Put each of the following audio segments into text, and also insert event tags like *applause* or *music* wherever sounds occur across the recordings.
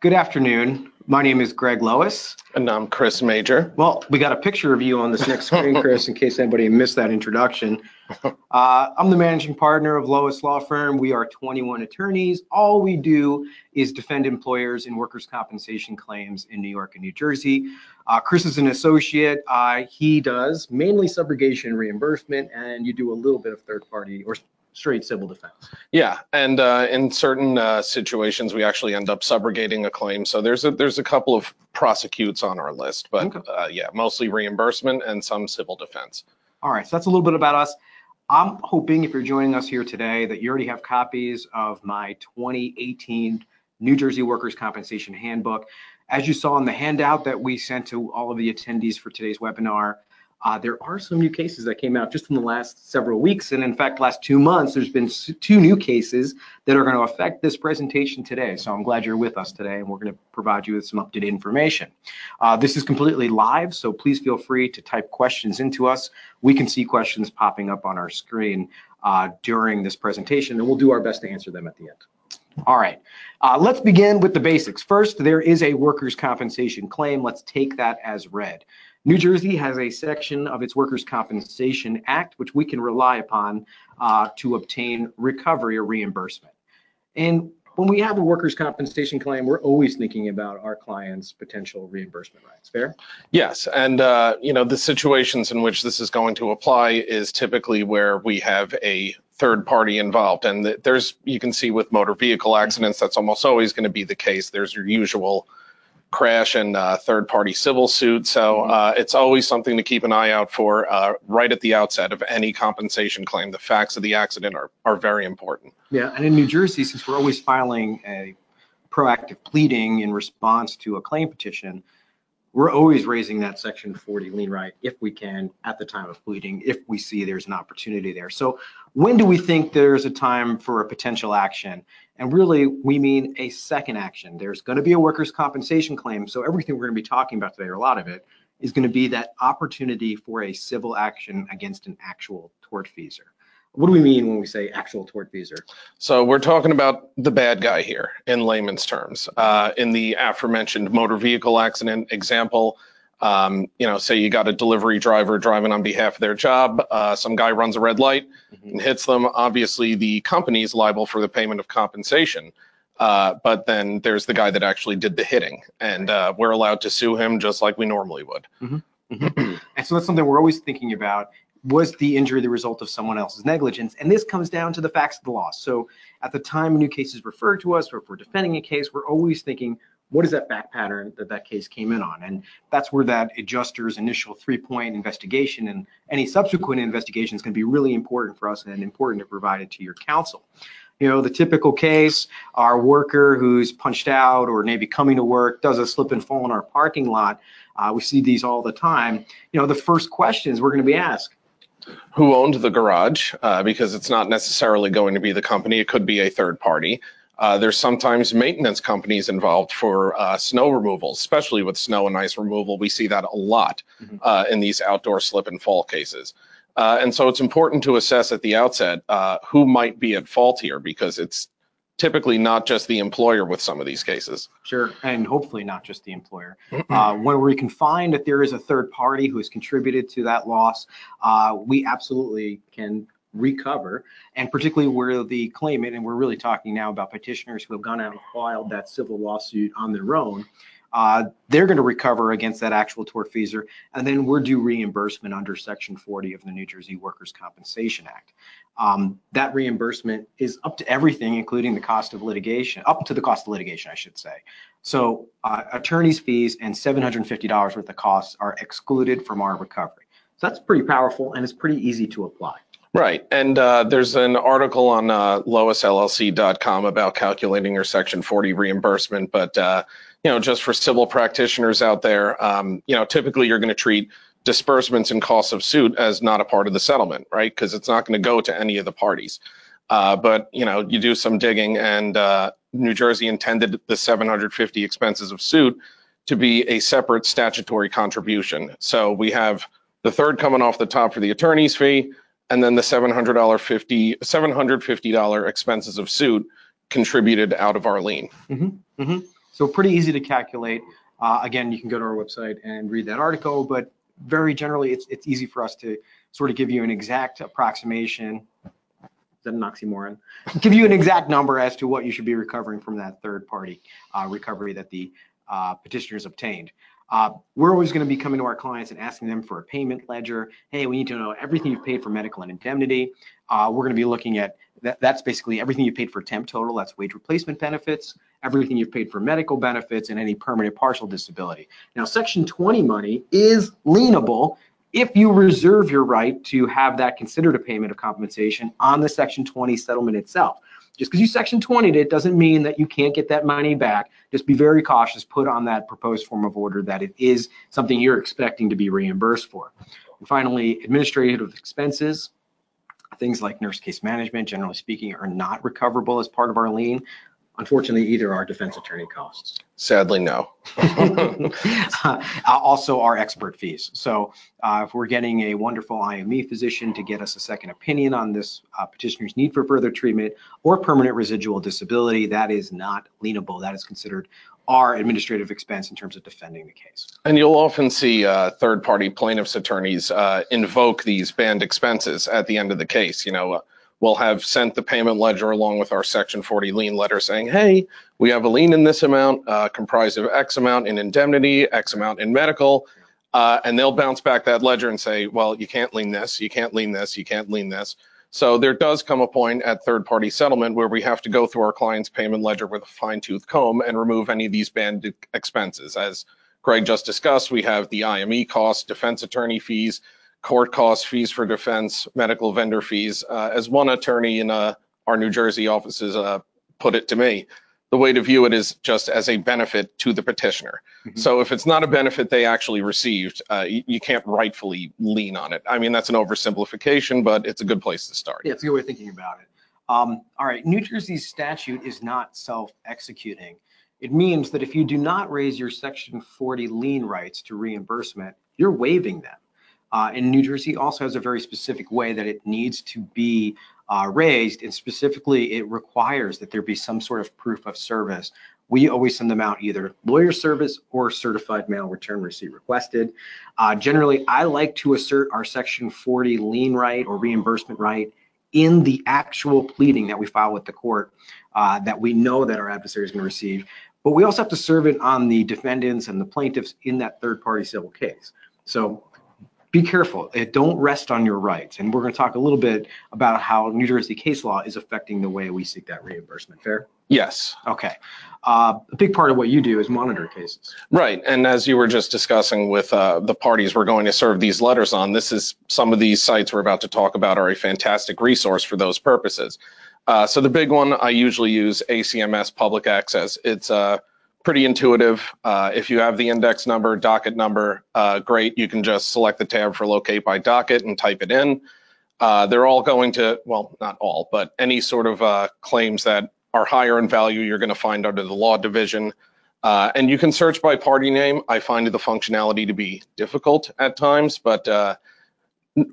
Good afternoon. My name is Greg Lois. And I'm Chris Major. Well, we got a picture of you on this next screen, *laughs* Chris, in case anybody missed that introduction. Uh, I'm the managing partner of Lois Law Firm. We are 21 attorneys. All we do is defend employers in workers' compensation claims in New York and New Jersey. Uh, Chris is an associate. Uh, he does mainly subrogation reimbursement, and you do a little bit of third party or straight civil defense. Yeah, and uh, in certain uh, situations, we actually end up subrogating a claim. So there's a there's a couple of prosecutes on our list, but okay. uh, yeah, mostly reimbursement and some civil defense. All right, so that's a little bit about us. I'm hoping if you're joining us here today that you already have copies of my 2018 New Jersey Workers' Compensation Handbook. As you saw in the handout that we sent to all of the attendees for today's webinar, uh, there are some new cases that came out just in the last several weeks. And in fact, last two months, there's been two new cases that are going to affect this presentation today. So I'm glad you're with us today and we're going to provide you with some up-to-date information. Uh, this is completely live, so please feel free to type questions into us. We can see questions popping up on our screen uh, during this presentation and we'll do our best to answer them at the end. All right, uh, let's begin with the basics. First, there is a workers' compensation claim. Let's take that as read. New Jersey has a section of its Workers' Compensation Act which we can rely upon uh, to obtain recovery or reimbursement. And when we have a workers' compensation claim, we're always thinking about our clients' potential reimbursement rights. Fair? Yes, and uh, you know the situations in which this is going to apply is typically where we have a third party involved, and there's you can see with motor vehicle accidents that's almost always going to be the case. There's your usual crash and uh, third party civil suit. So mm-hmm. uh, it's always something to keep an eye out for uh, right at the outset of any compensation claim. The facts of the accident are, are very important. Yeah, and in New Jersey, since we're always filing a proactive pleading in response to a claim petition, we're always raising that section 40 lien right if we can at the time of pleading if we see there's an opportunity there so when do we think there's a time for a potential action and really, we mean a second action. There's going to be a workers' compensation claim. So everything we're going to be talking about today, or a lot of it, is going to be that opportunity for a civil action against an actual tortfeasor. What do we mean when we say actual tortfeasor? So we're talking about the bad guy here in layman's terms. Uh, in the aforementioned motor vehicle accident example, um, you know, say you got a delivery driver driving on behalf of their job, uh, some guy runs a red light mm-hmm. and hits them. Obviously, the company is liable for the payment of compensation. Uh, but then there's the guy that actually did the hitting, and uh, we're allowed to sue him just like we normally would. Mm-hmm. Mm-hmm. *clears throat* and so that's something we're always thinking about. Was the injury the result of someone else's negligence? And this comes down to the facts of the law. So at the time a new case is referred to us, or if we're defending a case, we're always thinking, what is that fact pattern that that case came in on? And that's where that adjuster's initial three-point investigation and any subsequent investigations can be really important for us and important to provide it to your counsel. You know, the typical case, our worker who's punched out or maybe coming to work does a slip and fall in our parking lot. Uh, we see these all the time. You know, the first questions we're going to be asked, who owned the garage uh, because it's not necessarily going to be the company. It could be a third party. Uh, there's sometimes maintenance companies involved for uh, snow removal, especially with snow and ice removal. We see that a lot mm-hmm. uh, in these outdoor slip and fall cases. Uh, and so it's important to assess at the outset uh, who might be at fault here because it's typically not just the employer with some of these cases. Sure, and hopefully not just the employer. *clears throat* Uh, when we can find that there is a third party who has contributed to that loss, uh, we absolutely can recover, and particularly where the claimant, and we're really talking now about petitioners who have gone out and filed that civil lawsuit on their own, uh, they're going to recover against that actual tortfeasor, and then we're due reimbursement under Section 40 of the New Jersey Workers' Compensation Act. Um, that reimbursement is up to everything, including the cost of litigation, up to the cost of litigation, I should say. So uh, attorney's fees and $750 worth of costs are excluded from our recovery. So that's pretty powerful, and it's pretty easy to apply. Right. And uh, there's an article on uh, loisllc.com about calculating your Section 40 reimbursement. But, uh, you know, just for civil practitioners out there, um, you know, typically you're going to treat disbursements and costs of suit as not a part of the settlement, right? Because it's not going to go to any of the parties. Uh, but, you know, you do some digging and uh, New Jersey intended the 750 expenses of suit to be a separate statutory contribution. So we have the third coming off the top for the attorney's fee and then the $700 50 750 expenses of suit contributed out of our lien. Mm-hmm, mm-hmm. So pretty easy to calculate. Uh, again, you can go to our website and read that article, but very generally, it's, it's easy for us to sort of give you an exact approximation. Is that an oxymoron? give you an exact number as to what you should be recovering from that third party uh, recovery that the uh, petitioners obtained. Uh, we're always going to be coming to our clients and asking them for a payment ledger. Hey, we need to know everything you've paid for medical and indemnity. Uh, we're going to be looking at that, that's basically everything you paid for temp total, that's wage replacement benefits, everything you've paid for medical benefits, and any permanent partial disability. Now, Section 20 money is lienable if you reserve your right to have that considered a payment of compensation on the Section 20 settlement itself. Just because you Section 20 it doesn't mean that you can't get that money back. Just be very cautious, put on that proposed form of order that it is something you're expecting to be reimbursed for. And finally, administrative expenses. Things like nurse case management, generally speaking, are not recoverable as part of our lien. Unfortunately, either are defense attorney costs. Sadly, no. *laughs* *laughs* uh, also, our expert fees. So, uh, if we're getting a wonderful IME physician to get us a second opinion on this uh, petitioner's need for further treatment or permanent residual disability, that is not lienable. That is considered our administrative expense in terms of defending the case. And you'll often see uh, third-party plaintiffs' attorneys uh, invoke these banned expenses at the end of the case. You know, uh, we'll have sent the payment ledger along with our Section 40 lien letter saying, hey, we have a lien in this amount uh, comprised of X amount in indemnity, X amount in medical, uh, and they'll bounce back that ledger and say, well, you can't lien this, you can't lien this, you can't lien this. So there does come a point at third party settlement where we have to go through our client's payment ledger with a fine tooth comb and remove any of these banned expenses. As Greg just discussed, we have the IME costs, defense attorney fees, court costs, fees for defense, medical vendor fees. Uh, as one attorney in uh, our New Jersey offices uh, put it to me, the way to view it is just as a benefit to the petitioner. Mm-hmm. So if it's not a benefit they actually received, uh, you, you, can't rightfully lean on it. I mean, that's an oversimplification, but it's a good place to start. Yeah, it's a good way of thinking about it. Um, all right, New Jersey's statute is not self-executing. It means that if you do not raise your Section 40 lien rights to reimbursement, you're waiving them. Uh, and New Jersey also has a very specific way that it needs to be uh, raised, and specifically, it requires that there be some sort of proof of service. We always send them out either lawyer service or certified mail return receipt requested. Uh, generally, I like to assert our Section 40 lien right or reimbursement right in the actual pleading that we file with the court uh, that we know that our adversary is going to receive. But we also have to serve it on the defendants and the plaintiffs in that third party civil case. So be careful. It, don't rest on your rights. And we're going to talk a little bit about how New Jersey case law is affecting the way we seek that reimbursement. Fair? Yes. Okay. Uh, a big part of what you do is monitor cases. Right. And as you were just discussing with uh, the parties we're going to serve these letters on, this is some of these sites we're about to talk about are a fantastic resource for those purposes. Uh, so the big one I usually use ACMS Public Access. It's uh, pretty intuitive. Uh, if you have the index number, docket number, uh, great. You can just select the tab for locate by docket and type it in. Uh, they're all going to, well, not all, but any sort of uh, claims that are higher in value, you're going to find under the law division. Uh, and you can search by party name. I find the functionality to be difficult at times, but uh,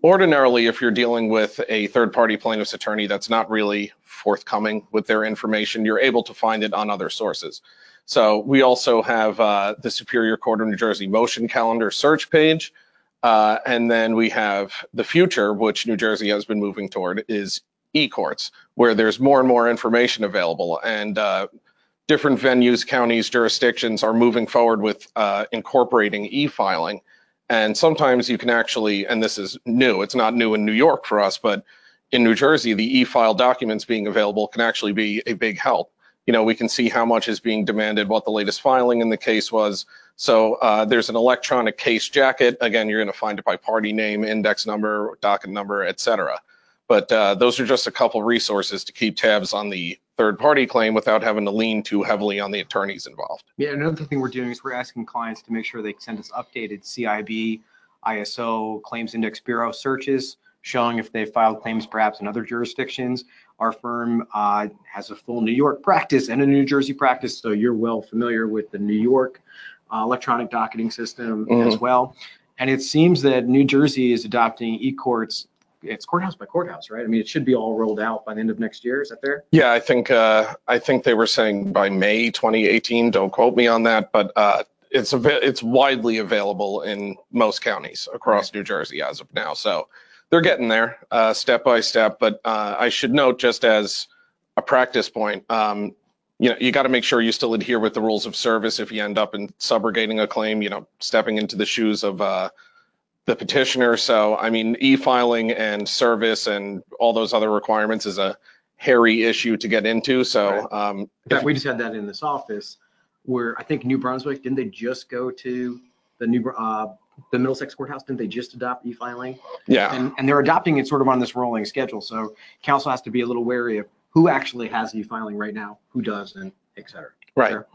ordinarily, if you're dealing with a third party plaintiff's attorney that's not really forthcoming with their information, you're able to find it on other sources. So we also have uh, the Superior Court of New Jersey motion calendar search page. Uh, and then we have the future, which New Jersey has been moving toward, is e-courts, where there's more and more information available. And uh, different venues, counties, jurisdictions are moving forward with uh, incorporating e-filing. And sometimes you can actually, and this is new, it's not new in New York for us, but in New Jersey, the e-file documents being available can actually be a big help you know, we can see how much is being demanded, what the latest filing in the case was. So uh, there's an electronic case jacket. Again, you're going to find it by party name, index number, docket number, et cetera. But uh, those are just a couple resources to keep tabs on the third party claim without having to lean too heavily on the attorneys involved. Yeah, another thing we're doing is we're asking clients to make sure they send us updated CIB, ISO, Claims Index Bureau searches showing if they filed claims perhaps in other jurisdictions. Our firm uh, has a full New York practice and a New Jersey practice, so you're well familiar with the New York uh, electronic docketing system mm-hmm. as well. And it seems that New Jersey is adopting e-courts it's courthouse by courthouse, right? I mean, it should be all rolled out by the end of next year. Is that fair? Yeah, I think uh, I think they were saying by May 2018. Don't quote me on that, but uh, it's it's widely available in most counties across New Jersey as of now. So they're getting there uh, step by step. But uh, I should note, just as a practice point, um, you know, you got to make sure you still adhere with the rules of service if you end up in subrogating a claim. You know, stepping into the shoes of uh, the petitioner. So, I mean, e-filing and service and all those other requirements is a hairy issue to get into. So, Right. um, In fact, we just had that in this office where I think New Brunswick, didn't they just go to the new, uh, the Middlesex courthouse? Didn't they just adopt e-filing? yeah, And, and they're adopting it sort of on this rolling schedule. So counsel has to be a little wary of who actually has e-filing right now, who doesn't, et cetera. right. Sure.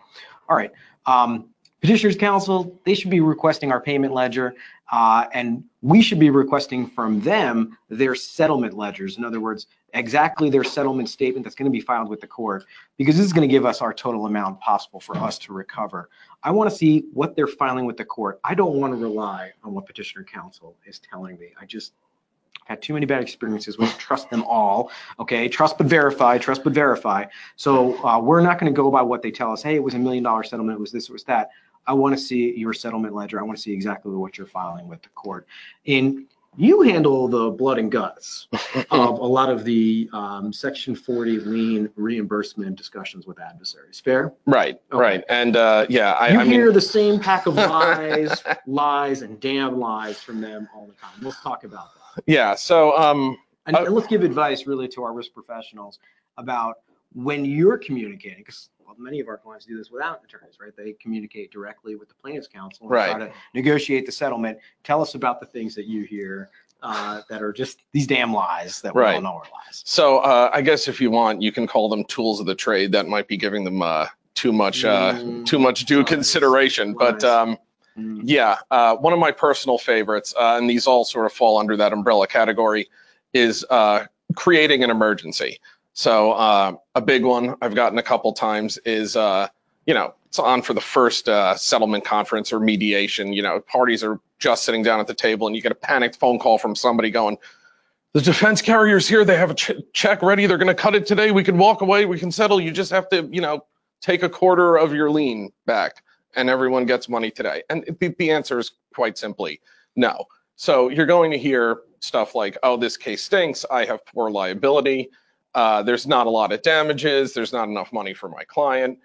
All right. Um, Petitioners Counsel, they should be requesting our payment ledger, uh, and we should be requesting from them their settlement ledgers. In other words, exactly their settlement statement that's going to be filed with the court, because this is going to give us our total amount possible for us to recover. I want to see what they're filing with the court. I don't want to rely on what Petitioner counsel is telling me. I just had too many bad experiences with trust them all. Okay, trust but verify, trust but verify. So uh, we're not going to go by what they tell us. Hey, it was a million dollar settlement. It was this, it was that. I want to see your settlement ledger. I want to see exactly what you're filing with the court. And you handle the blood and guts of a lot of the um, Section 40 lien reimbursement discussions with adversaries. Fair? Right, Okay. right. And uh, yeah, I, You I mean, hear the same pack of lies, *laughs* lies, and damn lies from them all the time. Let's talk about that. yeah. So, um, And, Uh, and let's give advice really to our risk professionals about when you're communicating, because well, many of our clients do this without attorneys, right? They communicate directly with the plaintiff's counsel and try Right. to negotiate the settlement. Tell us about the things that you hear uh, that are just these damn lies that we all Right. know are lies. so uh, I guess if you want, you can call them tools of the trade. That might be giving them uh, too much, uh, Mm, too much due lies, consideration. But um, Mm. Yeah, uh, one of my personal favorites, uh, and these all sort of fall under that umbrella category, is uh, creating an emergency. So uh, a big one I've gotten a couple times is, uh, you know, it's on for the first uh, settlement conference or mediation. You know, parties are just sitting down at the table, and you get a panicked phone call from somebody going, "The defense carrier's here. They have a ch- check ready. They're going to cut it today. We can walk away. We can settle. You just have to, you know, take a quarter of your lien back." and everyone gets money today? And the, the answer is quite simply no. So you're going to hear stuff like, oh, this case stinks. I have poor liability. Uh, there's not a lot of damages. There's not enough money for my client.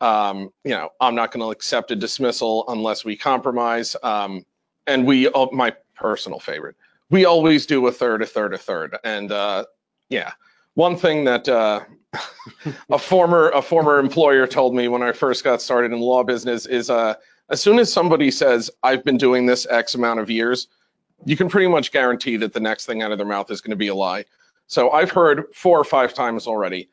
Um, you know, I'm not going to accept a dismissal unless we compromise. Um, and we, oh, my personal favorite, we always do a third, a third, a third. And uh, yeah, one thing that uh, *laughs* a former a former employer told me when I first got started in the law business is uh, as soon as somebody says I've been doing this X amount of years, you can pretty much guarantee that the next thing out of their mouth is going to be a lie. So I've heard four or five times already.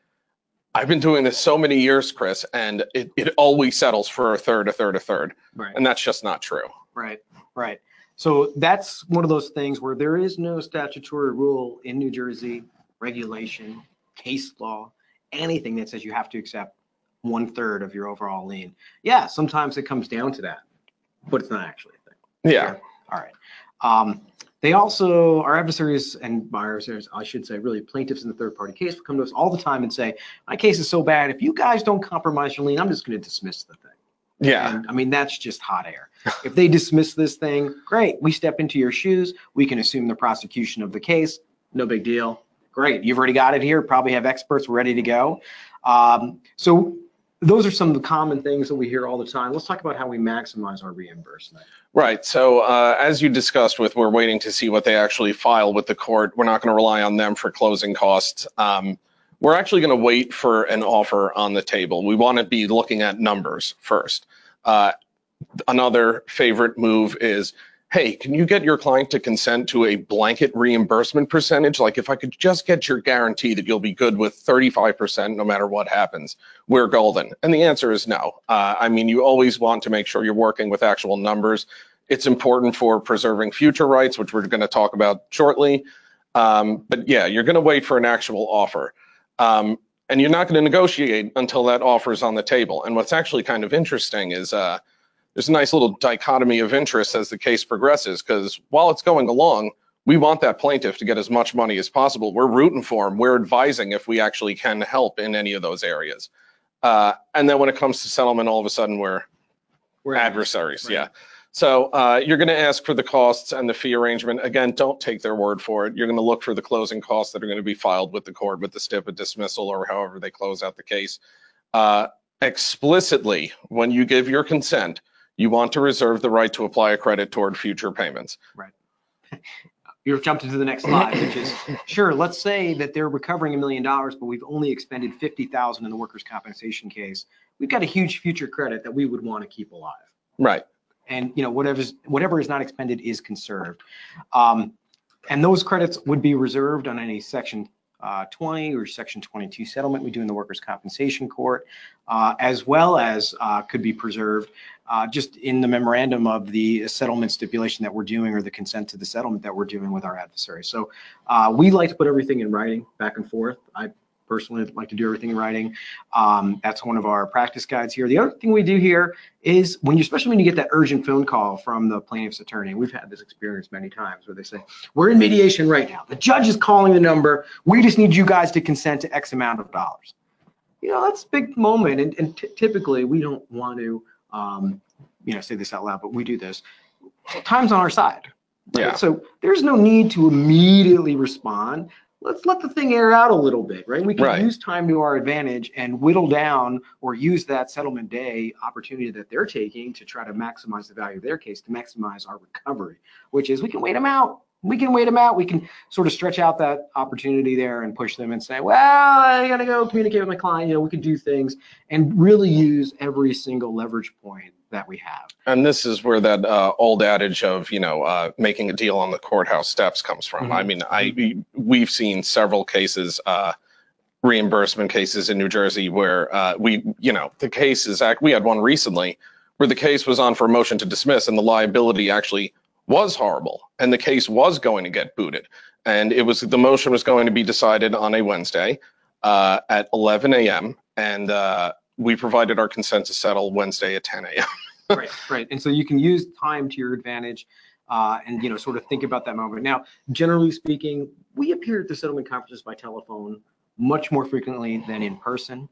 I've been doing this so many years, Chris, and it, it always settles for a third, a third, a third. Right. And that's just not true. Right, right. So that's one of those things where there is no statutory rule in New Jersey, regulation, case law, anything that says you have to accept one third of your overall lien. Yeah, sometimes it comes down to that, but it's not actually a thing. Yeah. All right. Um, they also, our adversaries and buyers, I should say, really plaintiffs in the third party case will come to us all the time and say, my case is so bad. If you guys don't compromise your lien, I'm just going to dismiss the thing. Yeah. And I mean, that's just hot air. *laughs* If they dismiss this thing, great. We step into your shoes. We can assume the prosecution of the case. No big deal. Great. You've already got it here. Probably have experts ready to go. Um, so those are some of the common things that we hear all the time. Let's talk about how we maximize our reimbursement. Right. So uh, as you discussed with, we're waiting to see what they actually file with the court. We're not going to rely on them for closing costs. Um, we're actually going to wait for an offer on the table. We want to be looking at numbers first. Uh, another favorite move is, hey, can you get your client to consent to a blanket reimbursement percentage? Like if I could just get your guarantee that you'll be good with 35% no matter what happens, we're golden. And the answer is no. Uh, I mean, you always want to make sure you're working with actual numbers. It's important for preserving future rights, which we're going to talk about shortly. Um, but yeah, you're going to wait for an actual offer. Um, and you're not going to negotiate until that offer is on the table. And what's actually kind of interesting is uh, there's a nice little dichotomy of interest as the case progresses, because while it's going along, we want that plaintiff to get as much money as possible. We're rooting for them. We're advising if we actually can help in any of those areas. Uh, and then when it comes to settlement, all of a sudden we're We're adversaries. right. Yeah. So uh, you're going to ask for the costs and the fee arrangement. Again, don't take their word for it. You're going to look for the closing costs that are going to be filed with the court with the stip of dismissal or however they close out the case. Uh, explicitly, when you give your consent, you want to reserve the right to apply a credit toward future payments. Right. *laughs* You've jumped into the next slide, which is, sure, let's say that they're recovering a million dollars, but we've only expended 50,000 in the workers' compensation case. We've got a huge future credit that we would want to keep alive. Right. And, you know, whatever's, whatever is not expended is conserved. Um, and those credits would be reserved on any section uh, 20 or section 22 settlement we do in the workers' compensation court, uh, as well as uh, could be preserved uh, just in the memorandum of the settlement stipulation that we're doing or the consent to the settlement that we're doing with our adversary. So uh, we like to put everything in writing back and forth. I personally like to do everything in writing. Um, that's one of our practice guides here. The other thing we do here is when you, especially when you get that urgent phone call from the plaintiff's attorney, we've had this experience many times where they say, we're in mediation right now. The judge is calling the number. We just need you guys to consent to X amount of dollars. You know, that's a big moment. And, and typically we don't want to, um, you know, say this out loud, but we do this. Time's on our side. right? Yeah. So there's no need to immediately respond. Let's let the thing air out a little bit, right? We can Right. use time to our advantage and whittle down or use that settlement day opportunity that they're taking to try to maximize the value of their case, to maximize our recovery, which is we can wait them out. We can wait them out. We can sort of stretch out that opportunity there and push them and say, well, I gotta go communicate with my client. You know, we can do things and really use every single leverage point that we have. And this is where that uh, old adage of, you know, uh, making a deal on the courthouse steps comes from. Mhm. I mean, I we've seen several cases, uh, reimbursement cases in New Jersey where uh, we, you know, the case is act. We had one recently where the case was on for a motion to dismiss, and the liability actually was horrible, and the case was going to get booted, and it was the motion was going to be decided on a Wednesday uh, at 11 a.m. and uh, we provided our consent to settle Wednesday at 10 a.m. *laughs* Right, right. And so you can use time to your advantage uh, and, you know, sort of think about that moment. Now, generally speaking, we appear at the settlement conferences by telephone much more frequently than in person.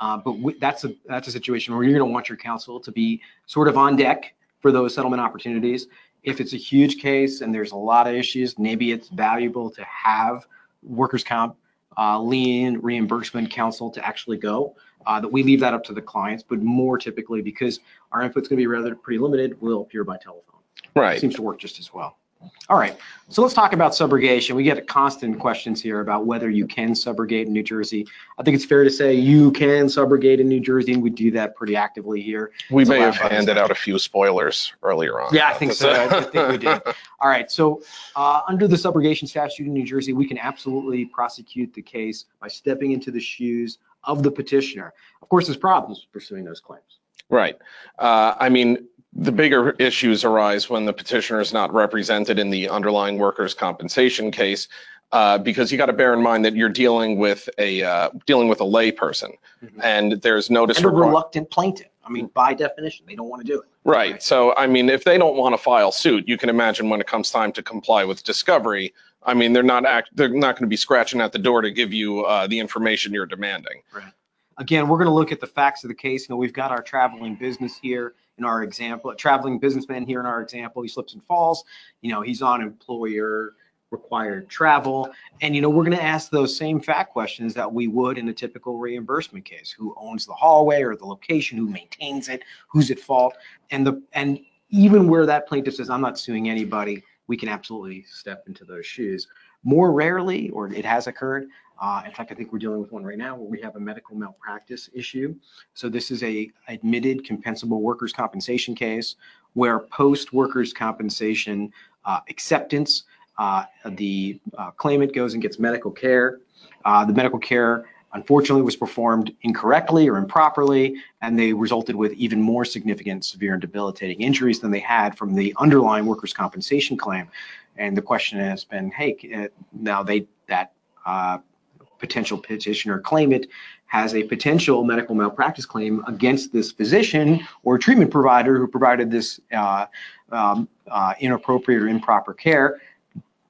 Uh, But we- that's a, that's a situation where you're going to want your counsel to be sort of on deck for those settlement opportunities. If it's a huge case and there's a lot of issues, maybe it's valuable to have workers' comp, uh, lien reimbursement counsel to actually go. Uh, That we leave that up to the clients, but more typically because our input's going to be rather pretty limited, we'll appear by telephone. Right. Seems to work just as well. All right, so let's talk about subrogation. We get constant questions here about whether you can subrogate in New Jersey. I think it's fair to say you can subrogate in New Jersey, and we do that pretty actively here. We It's may have handed out a few spoilers earlier on. Yeah, I think so. I I think we did. All right, so uh, under the subrogation statute in New Jersey, we can absolutely prosecute the case by stepping into the shoes of the petitioner. Of course, there's problems pursuing those claims. Right. Uh, I mean, the bigger issues arise when the petitioner is not represented in the underlying workers' compensation case, uh, because you got to bear in mind that you're dealing with a uh, dealing with a layperson, Mhm. and there's notice And a reluctant plaintiff. I mean, by definition, they don't want to do it. Right. So, I mean, if they don't want to file suit, you can imagine when it comes time to comply with discovery. I mean, they're not act, they're not going to be scratching at the door to give you uh, the information you're demanding. Right. Again, we're going to look at the facts of the case. You know, we've got our traveling business here in our example, a traveling businessman here in our example. He slips and falls. You know, he's on employer required travel. And, you know, we're going to ask those same fact questions that we would in a typical reimbursement case. Who owns the hallway or the location? Who maintains it? Who's at fault? And the, and even where that plaintiff says, I'm not suing anybody, we can absolutely step into those shoes. More rarely, or it has occurred, uh, in fact, I think we're dealing with one right now where we have a medical malpractice issue. So this is a admitted compensable workers' compensation case where post workers' compensation uh, acceptance, uh, the uh, claimant goes and gets medical care. Uh, the medical care unfortunately was performed incorrectly or improperly, and they resulted with even more significant, severe, and debilitating injuries than they had from the underlying workers' compensation claim. And the question has been, hey, uh, now they that uh, potential petitioner claimant has a potential medical malpractice claim against this physician or treatment provider who provided this uh, um, uh, inappropriate or improper care.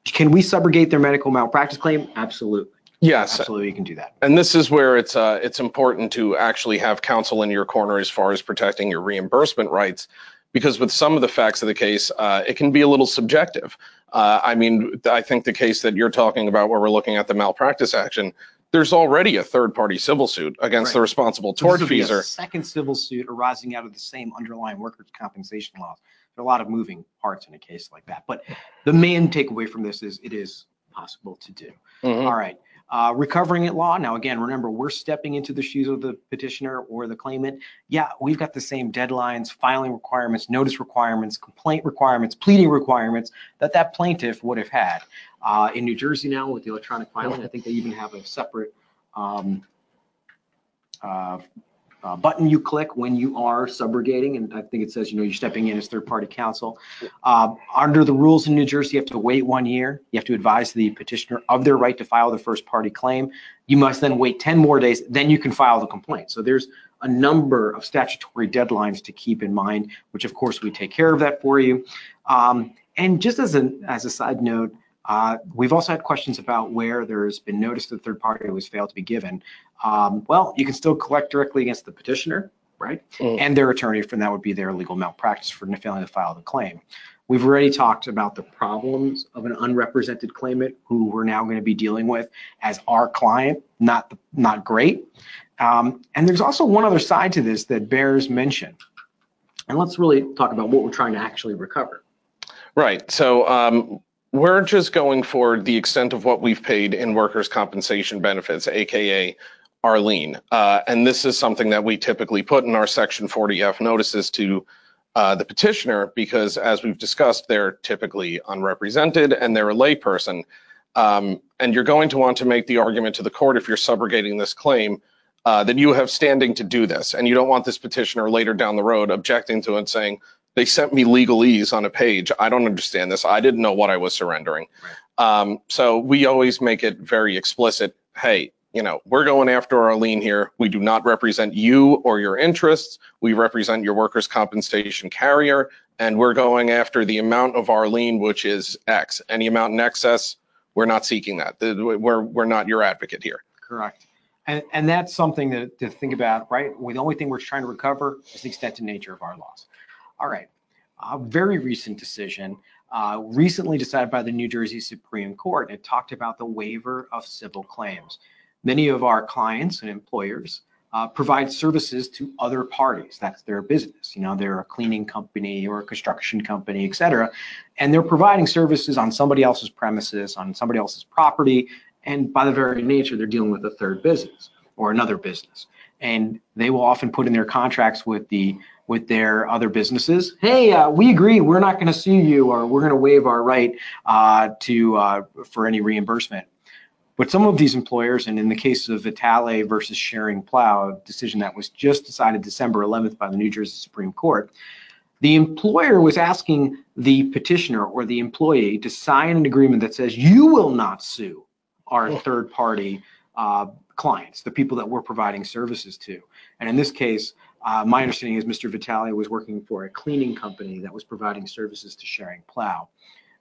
can we subrogate their medical malpractice claim? Absolutely. Yes, Absolutely, you can do that. and this is where it's uh, it's important to actually have counsel in your corner as far as protecting your reimbursement rights, because with some of the facts of the case, uh, it can be a little subjective. Uh, I mean, I think the case that you're talking about, where we're looking at the malpractice action, there's already a third-party civil suit against Right. the responsible So this would be a tortfeasor. Second civil suit arising out of the same underlying workers' compensation laws. There are a lot of moving parts in a case like that, but the main takeaway from this is it is possible to do. Mhm. All right. Uh, recovering at law. Now, again, remember, we're stepping into the shoes of the petitioner or the claimant. Yeah, we've got the same deadlines, filing requirements, notice requirements, complaint requirements, pleading requirements that that plaintiff would have had. Uh, in New Jersey now with the electronic filing, I think they even have a separate um, uh, uh, button you click when you are subrogating, and I think it says, you know, you're stepping in as third-party counsel. Uh, Under the rules in New Jersey, you have to wait one year. You have to advise the petitioner of their right to file the first-party claim. You must then wait 10 more days, then you can file the complaint. So there's a number of statutory deadlines to keep in mind, which of course we take care of that for you. Um, And just as a, as a side note, uh, we've also had questions about where there's been notice that the third party was failed to be given. Um, Well, you can still collect directly against the petitioner, right? Mm. And their attorney, for that would be their legal malpractice for failing to file the claim. We've already talked about the problems of an unrepresented claimant who we're now going to be dealing with as our client, not, not great. Um, And there's also one other side to this that bears mention. And let's really talk about what we're trying to actually recover. Right. So um, we're just going for the extent of what we've paid in workers' compensation benefits, AKA Arlene. Uh, and this is something that we typically put in our Section 40F notices to uh, the petitioner because, as we've discussed, they're typically unrepresented and they're a layperson. Um, and you're going to want to make the argument to the court if you're subrogating this claim uh, that you have standing to do this. And you don't want this petitioner later down the road objecting to it saying, they sent me legalese on a page. I don't understand this. I didn't know what I was surrendering. Um, so we always make it very explicit. Hey, you know, we're going after Arlene here. We do not represent you or your interests. We represent your workers' compensation carrier, and we're going after the amount of Arlene, which is X. Any amount in excess, we're not seeking that. We're we're not your advocate here. Correct. And, and that's something to, to think about, right? Well, the only thing we're trying to recover is the extent and nature of our loss. All right. A very recent decision, uh, recently decided by the New Jersey Supreme Court. It talked about the waiver of civil claims. Many of our clients and employers uh, provide services to other parties. That's their business. You know, they're a cleaning company or a construction company, et cetera. And they're providing services on somebody else's premises, on somebody else's property. And by the very nature, they're dealing with a third business or another business. And they will often put in their contracts with the with their other businesses, hey, uh, we agree, we're not going to sue you, or we're going to waive our right uh, to uh, for any reimbursement. But some of these employers, and in the case of Vitale versus Schering-Plough, a decision that was just decided December 11th by the New Jersey Supreme Court, the employer was asking the petitioner or the employee to sign an agreement that says you will not sue our third party uh, clients, the people that we're providing services to. And in this case, uh, my understanding is Mr. Vitale was working for a cleaning company that was providing services to Schering-Plough.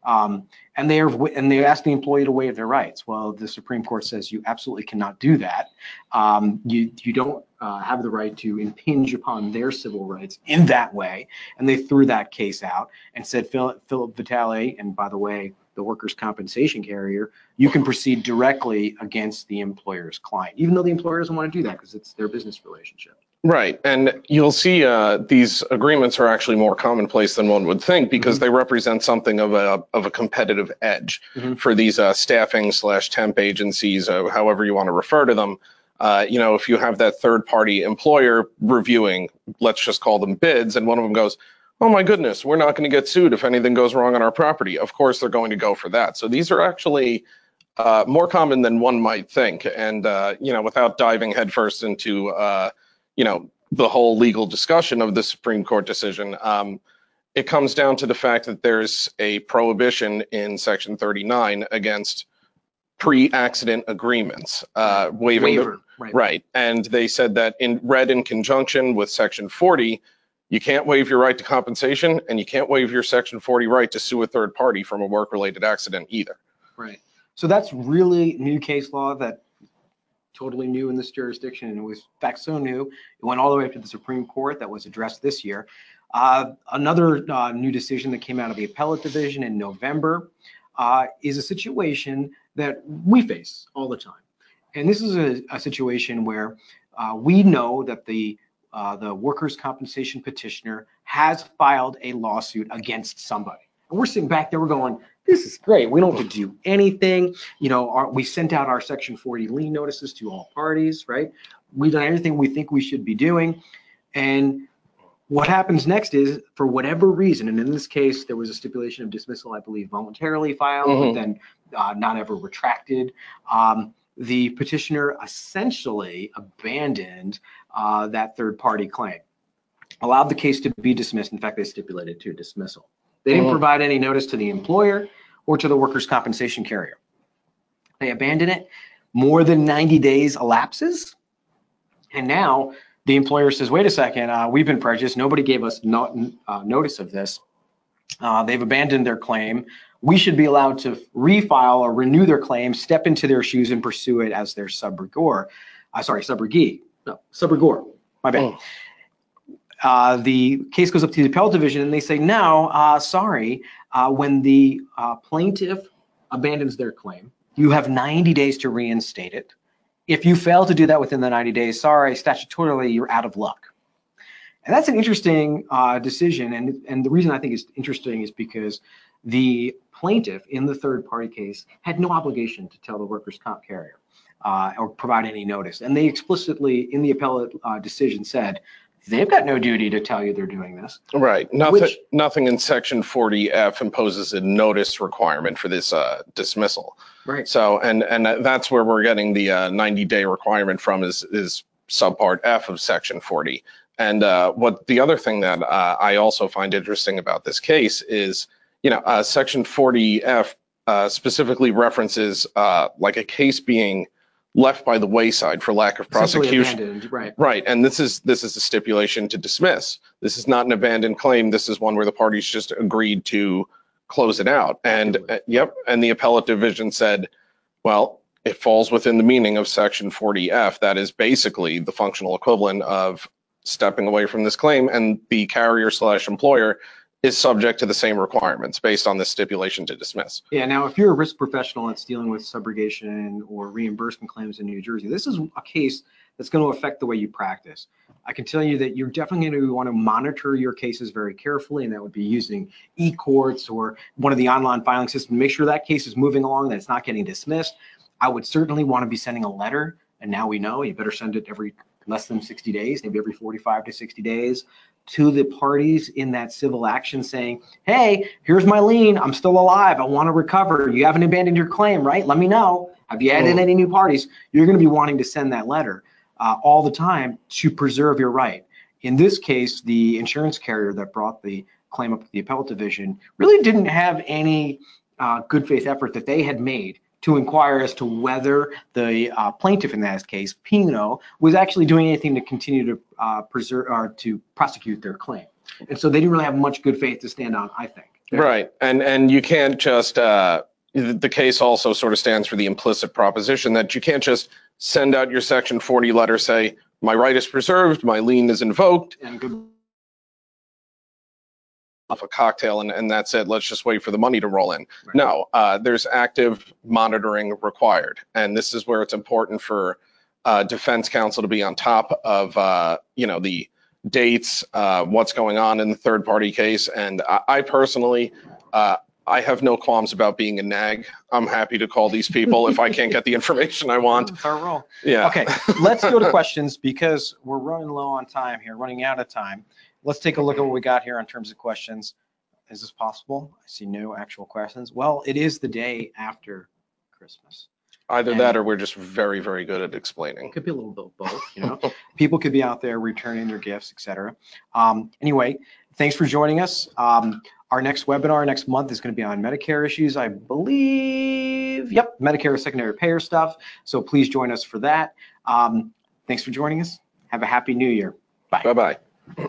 Um, and they are, and they asked the employee to waive their rights. Well, the Supreme Court says you absolutely cannot do that. Um, you, you don't uh, have the right to impinge upon their civil rights in that way. And they threw that case out and said, Philip, Philip Vitale, and by the way, the workers' compensation carrier, you can proceed directly against the employer's client, even though the employer doesn't want to do that because it's their business relationship. Right. And you'll see uh, these agreements are actually more commonplace than one would think because they represent something of a, of a competitive edge Mhm. for these uh, staffing slash temp agencies, uh, however you want to refer to them. Uh, you know, if you have that third party employer reviewing, let's just call them bids, and one of them goes, oh my goodness, we're not going to get sued if anything goes wrong on our property. Of course, they're going to go for that. So these are actually uh, more common than one might think. And, uh, you know, without diving headfirst into, uh, you know, the whole legal discussion of the Supreme Court decision, um, it comes down to the fact that there's a prohibition in Section 39 against pre-accident agreements, uh, waiving the- Waiver, right. Right. And they said that in read in conjunction with section 40, you can't waive your right to compensation and you can't waive your section 40 right to sue a third party from a work related accident either. Right. So that's really new case law that totally new in this jurisdiction. And it was, in fact, so new, it went all the way up to the Supreme Court that was addressed this year. Uh, another uh, new decision that came out of the appellate division in November uh, is a situation that we face all the time. And this is a, a situation where uh, we know that the uh, the workers' compensation petitioner has filed a lawsuit against somebody. And we're sitting back there, we're going, this is great. We don't have to do anything. You know, our, we sent out our Section 40 lien notices to all parties, right? We've done everything we think we should be doing. And what happens next is, for whatever reason, and in this case, there was a stipulation of dismissal, I believe, voluntarily filed, but Mhm. then uh, not ever retracted. Um, the petitioner essentially abandoned uh, that third-party claim, allowed the case to be dismissed. In fact, they stipulated to dismissal. They didn't Mhm. provide any notice to the employer or to the workers' compensation carrier. They abandon it. More than 90 days elapses. And now the employer says, wait a second, uh, we've been prejudiced. Nobody gave us no, uh, notice of this. Uh, they've abandoned their claim. We should be allowed to refile or renew their claim, step into their shoes and pursue it as their subrogor. Uh, sorry, subrogee. No, subrogor. My bad. Mm. Uh, the case goes up to the appellate division and they say, no, uh, sorry, uh, when the uh, plaintiff abandons their claim, you have 90 days to reinstate it. If you fail to do that within the 90 days, sorry, statutorily, you're out of luck. And that's an interesting uh, decision. And, and the reason I think it's interesting is because the plaintiff in the third party case had no obligation to tell the workers' comp carrier uh, or provide any notice. And they explicitly, in the appellate uh, decision, said they've got no duty to tell you they're doing this. Right. Nothing, Which- nothing in section 40F imposes a notice requirement for this uh, dismissal. Right. So, and, and that's where we're getting the uh, 90 day requirement from is, is subpart F of section 40. And uh, what the other thing that uh, I also find interesting about this case is, you know, uh, section 40F uh, specifically references uh, like a case being left by the wayside for lack of prosecution. Right. Right, and this is, this is a stipulation to dismiss. This is not an abandoned claim. This is one where the parties just agreed to close it out. And, uh, yep, and the appellate division said, well, it falls within the meaning of section 40F. That is basically the functional equivalent of stepping away from this claim, and the carrier slash employer is subject to the same requirements based on this stipulation to dismiss. Yeah, now if you're a risk professional that's dealing with subrogation or reimbursement claims in New Jersey, this is a case that's going to affect the way you practice. I can tell you that you're definitely going to want to monitor your cases very carefully, and that would be using e-courts or one of the online filing systems. To make sure that case is moving along, that it's not getting dismissed. I would certainly want to be sending a letter, and now we know you better send it every less than 60 days, maybe every 45 to 60 days to the parties in that civil action saying, hey, here's my lien. I'm still alive. I want to recover. You haven't abandoned your claim, right? Let me know. Have you added Mm. any new parties? You're going to be wanting to send that letter uh, all the time to preserve your right. In this case, the insurance carrier that brought the claim up to the appellate division really didn't have any uh, good faith effort that they had made to inquire as to whether the uh, plaintiff in that case, Pino, was actually doing anything to continue to uh, preserve or to prosecute their claim. And so they didn't really have much good faith to stand on, I think. Right, and and you can't just uh, the the case also sort of stands for the implicit proposition that you can't just send out your section 40 letter say my right is preserved, my lien is invoked, And good, off a cocktail and, and that's it. Let's just wait for the money to roll in. Right. No, uh, there's active monitoring required, and this is where it's important for uh, defense counsel to be on top of uh, you know the dates, uh, what's going on in the third party case, and I, I personally. Uh, I have no qualms about being a nag. I'm happy to call these people if I can't get the information I want. It's our role. Yeah. Okay, let's go to questions because we're running low on time here, running out of time. Let's take a look at what we got here in terms of questions. Is this possible? I see no actual questions. Well, it is the day after Christmas. Either that or we're just very, very good at explaining. It could be a little bit of both, you know. *laughs* People could be out there returning their gifts, etc. Um, anyway, thanks for joining us. Um, our next webinar next month is going to be on Medicare issues, I believe. Yep, Medicare secondary payer stuff. So please join us for that. Um, thanks for joining us. Have a happy new year. Bye. Bye bye.